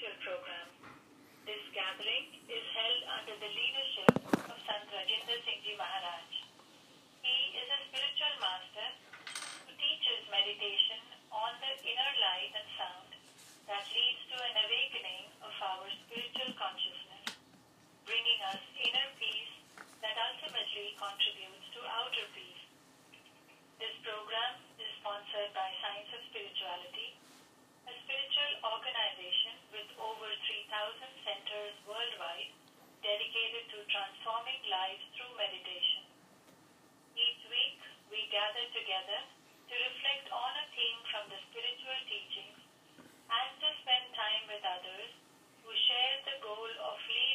program. This gathering is held under the leadership of Sant Rajinder Singh Ji Maharaj. He is a spiritual master who teaches meditation on the inner light and sound that leads to an awakening of our spiritual consciousness, bringing us inner peace that ultimately contributes to outer peace. This program is sponsored by Science of Spirituality, a spiritual organization over 3,000 centers worldwide dedicated to transforming lives through meditation. Each week, we gather together to reflect on a theme from the spiritual teachings and to spend time with others who share the goal of leading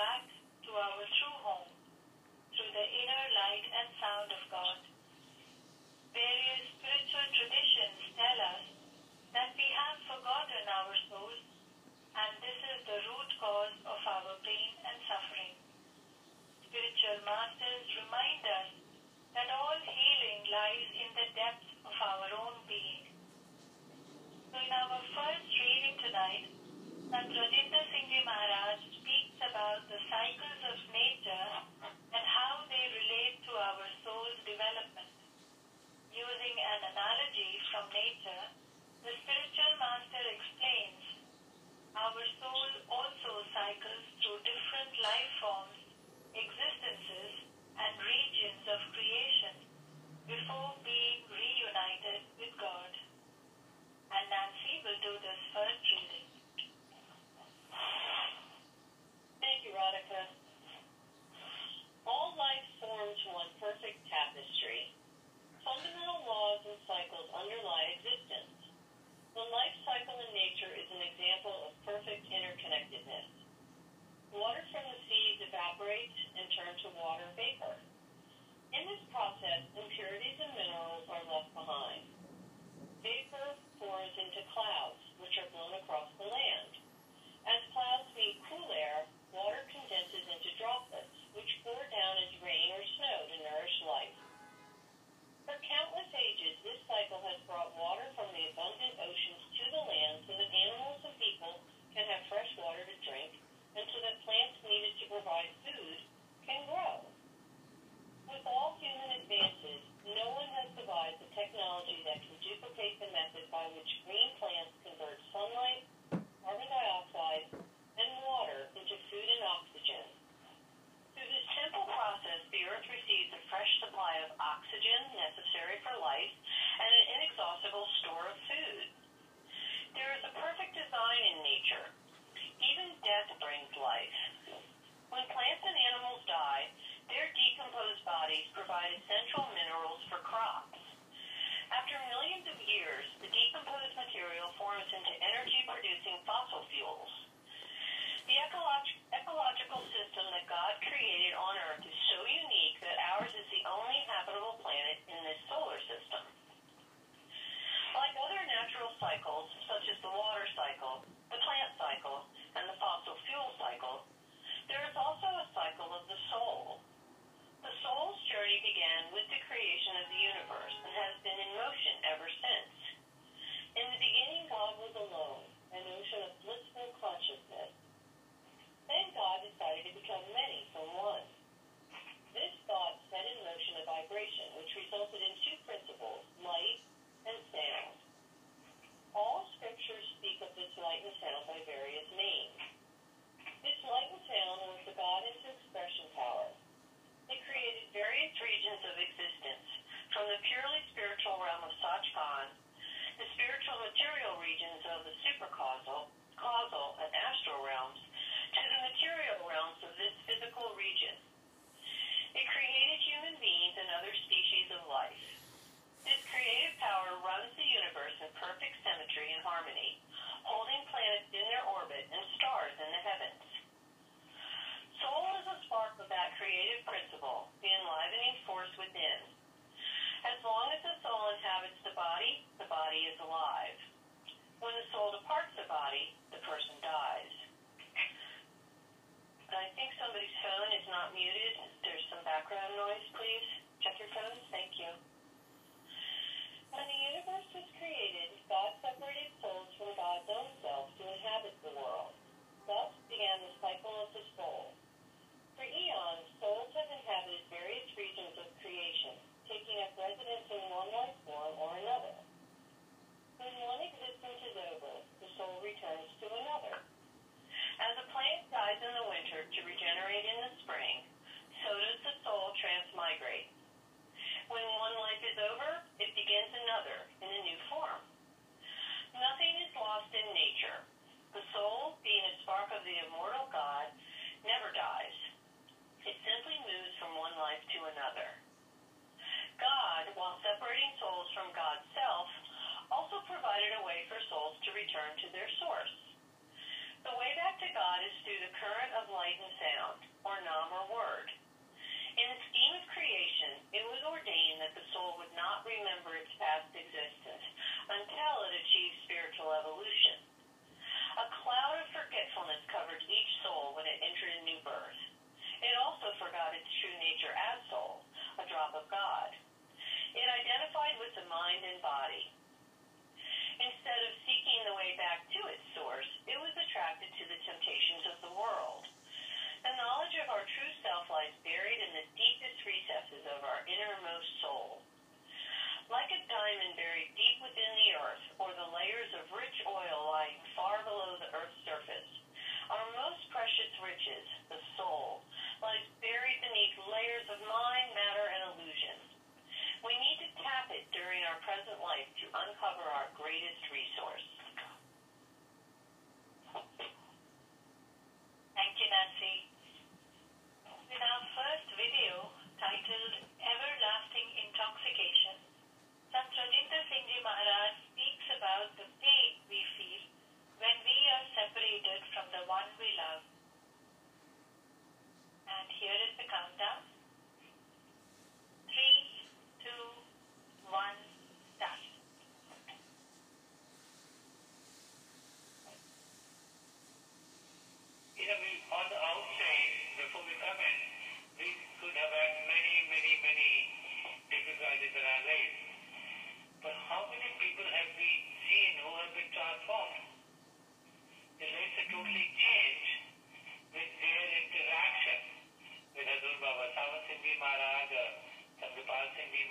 back to our true home.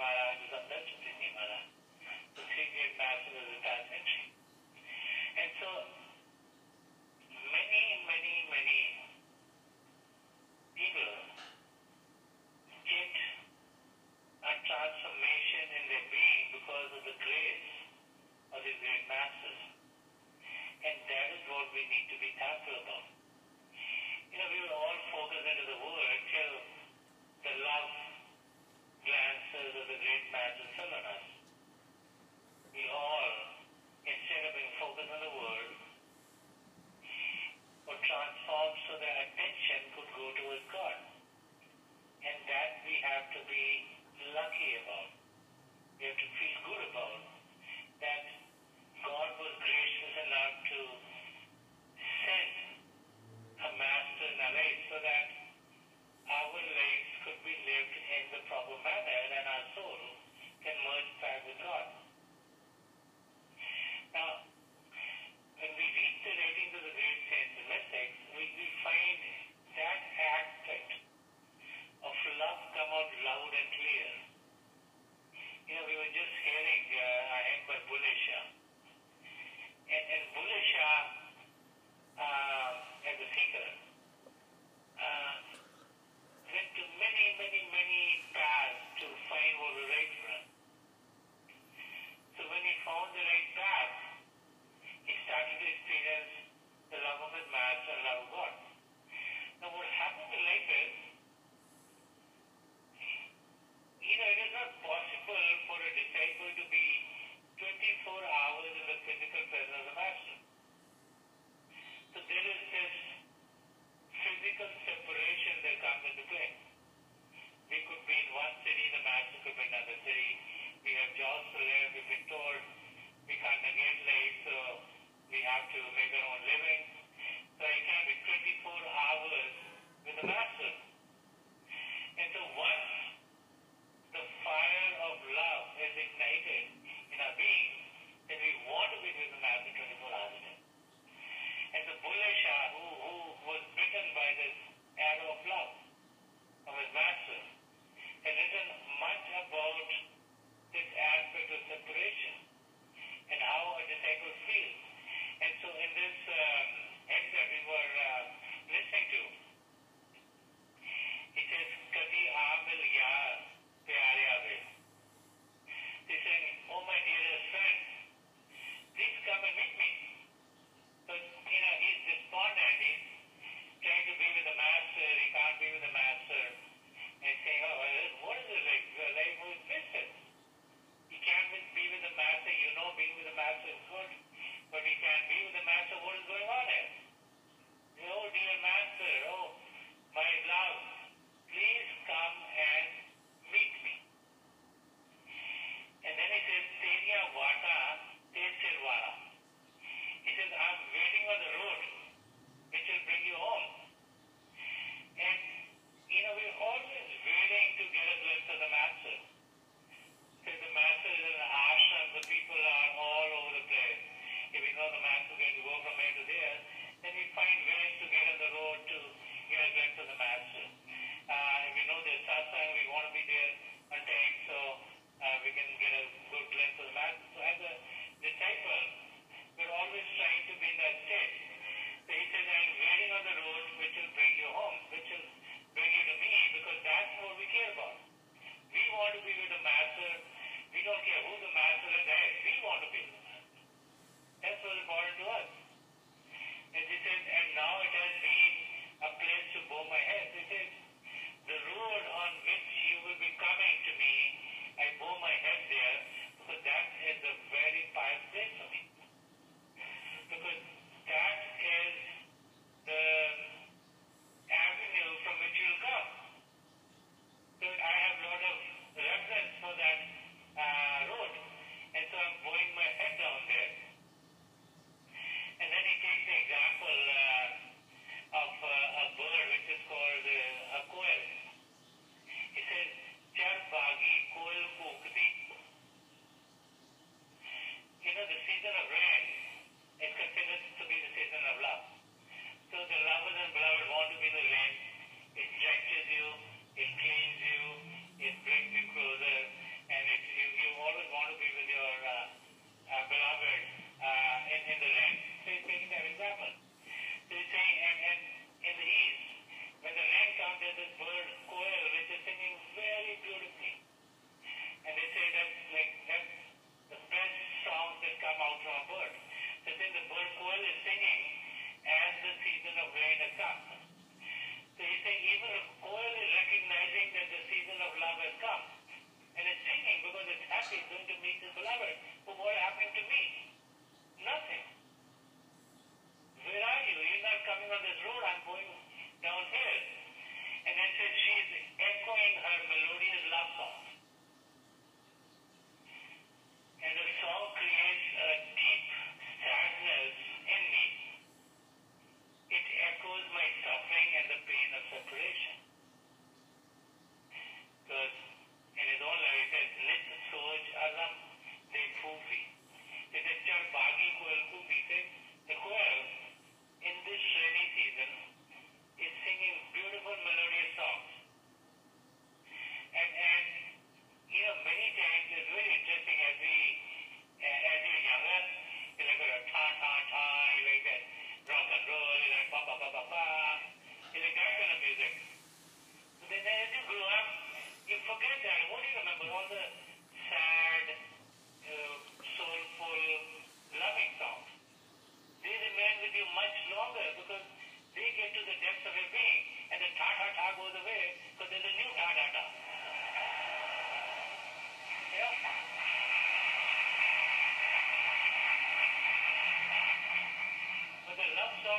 I was a message in my life. The senior pastor of the Catholic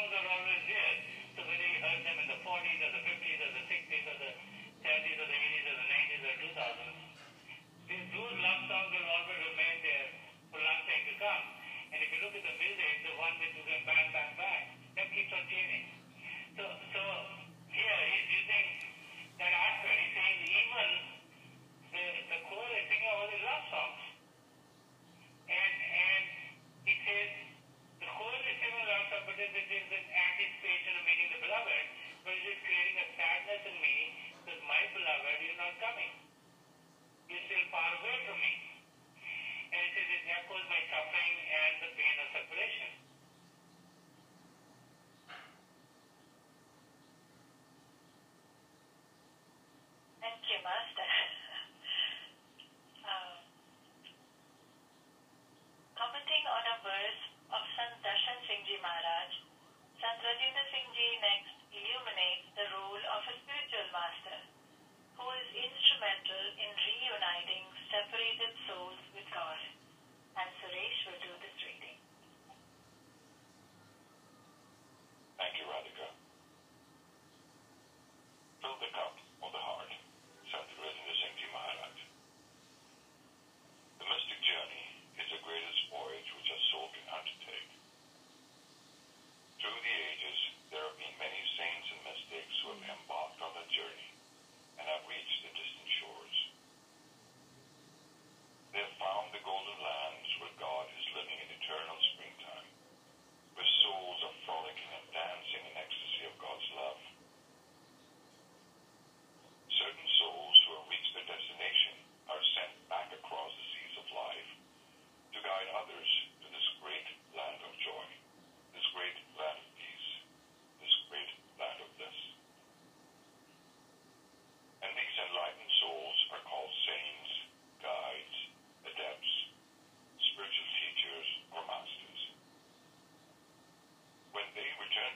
songs are always there. So whether you heard them in the 40s or the 50s or the 60s or the 70s or the 80s or the 90s or 2000s, these, those love songs will always remain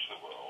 the world.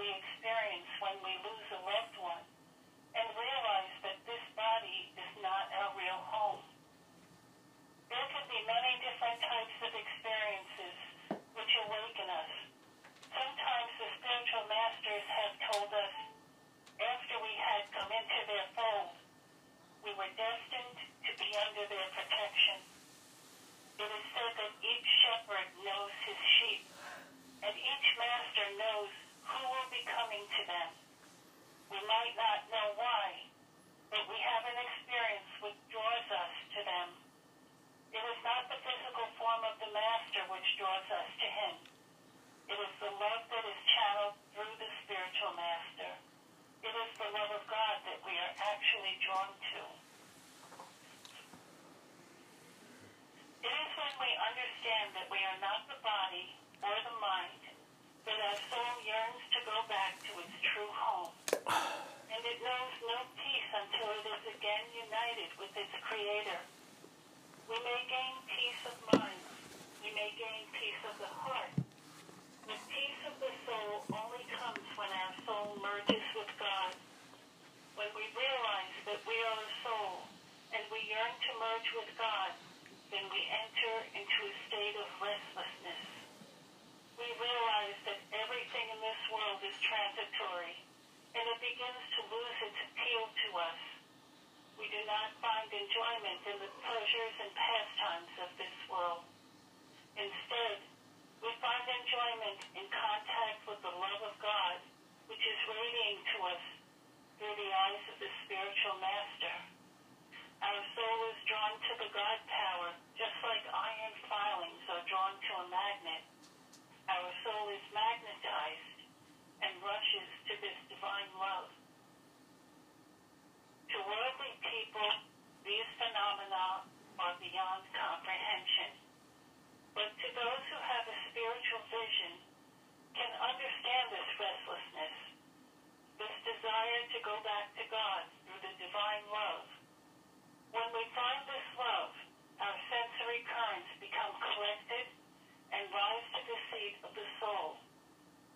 we experience when we lose a loved Creator. We may gain peace of mind. We may gain peace of the heart. The peace of the soul only comes when our soul merges with God. When we realize that we are a soul and we yearn to merge with God, then we enter into a state of restlessness. We realize that everything in this world is transitory, and it begins to lose its appeal to us. We do not find enjoyment in the pleasures and pastimes of this world. Instead, we find enjoyment in contact with the love of God, which is radiating to us through the eyes of the spiritual master. Our soul is drawn to the God power, just like iron filings are drawn to a magnet. Our soul is magnetized and rushes to this divine love. are beyond comprehension. But to those who have a spiritual vision, can understand this restlessness, this desire to go back to God through the divine love. When we find this love, our sensory currents become collected and rise to the seat of the soul.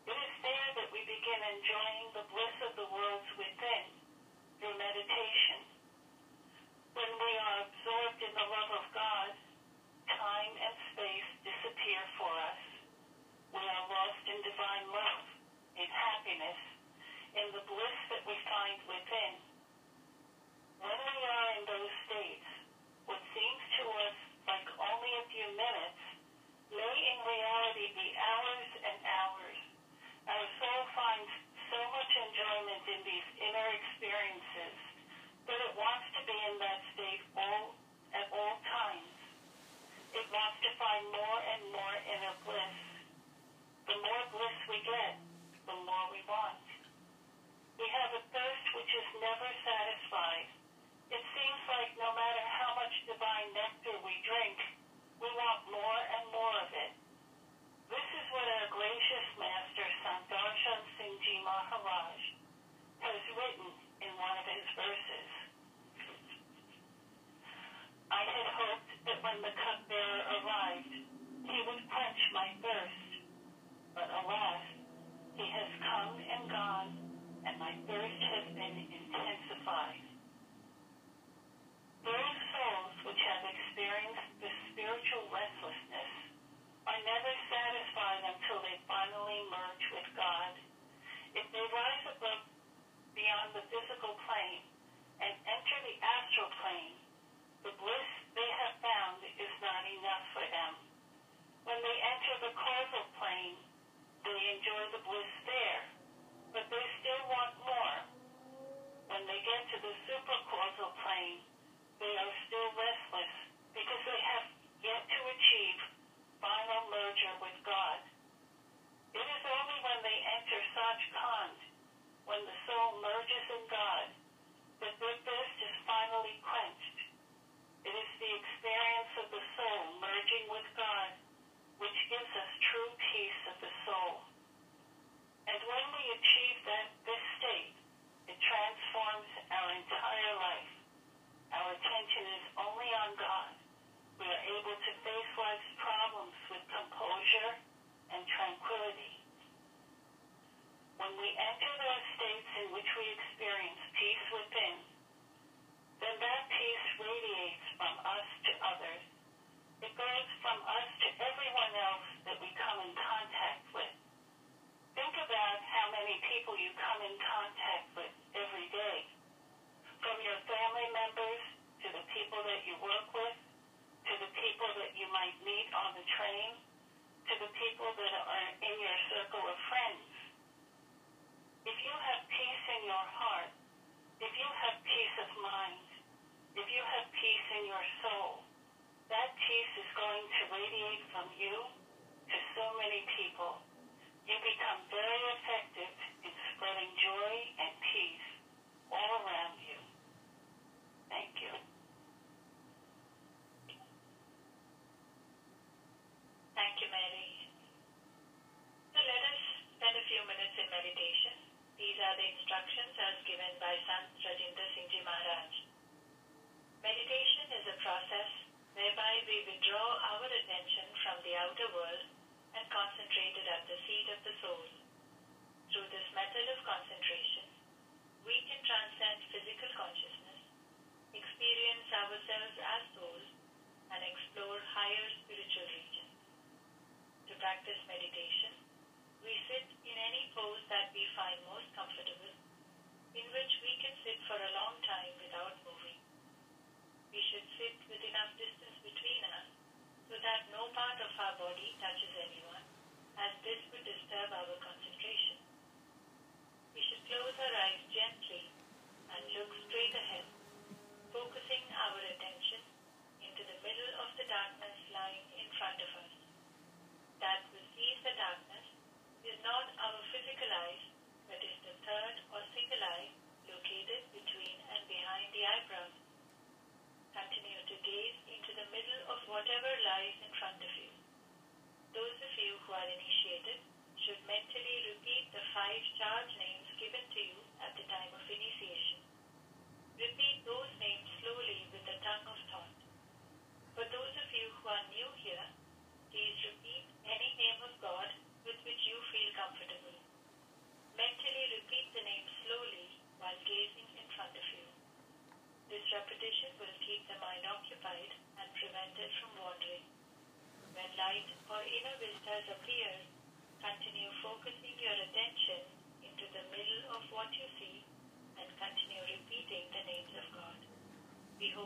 It is there that we begin enjoying the bliss of the worlds within through meditation when we are absorbed in the love of The physical plane.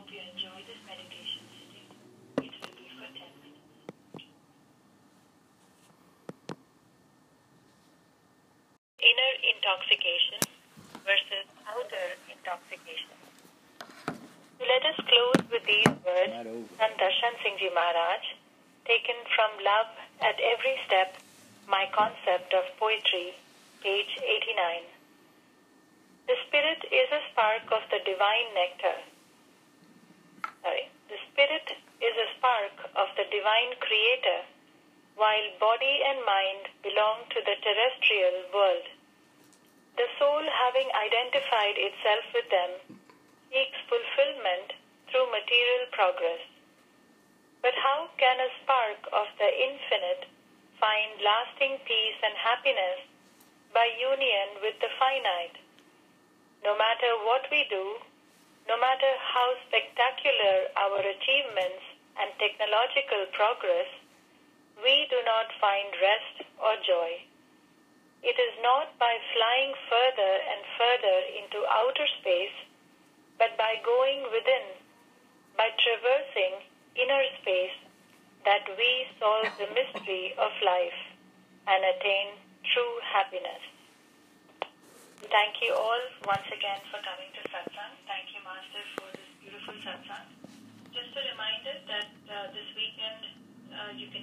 Hope you enjoy this meditation sitting. It will be for 10 minutes. Inner intoxication versus outer intoxication. Let us close with these words from Darshan Singh Ji Maharaj, taken from Love at Every Step, My Concept of Poetry, page 89. The spirit is a spark of the divine nectar. Sorry. The spirit is a spark of the divine creator, while body and mind belong to the terrestrial world. The soul, having identified itself with them, seeks fulfillment through material progress. But how can a spark of the infinite find lasting peace and happiness by union with the finite? No matter what we do, no matter how spectacular our achievements and technological progress, we do not find rest or joy. It is not by flying further and further into outer space, but by going within, by traversing inner space, that we solve the mystery of life and attain true happiness. Thank you all once again for coming to Satsang. Thank you, Master, for this beautiful Satsang. Just a reminder that uh, this weekend uh, you can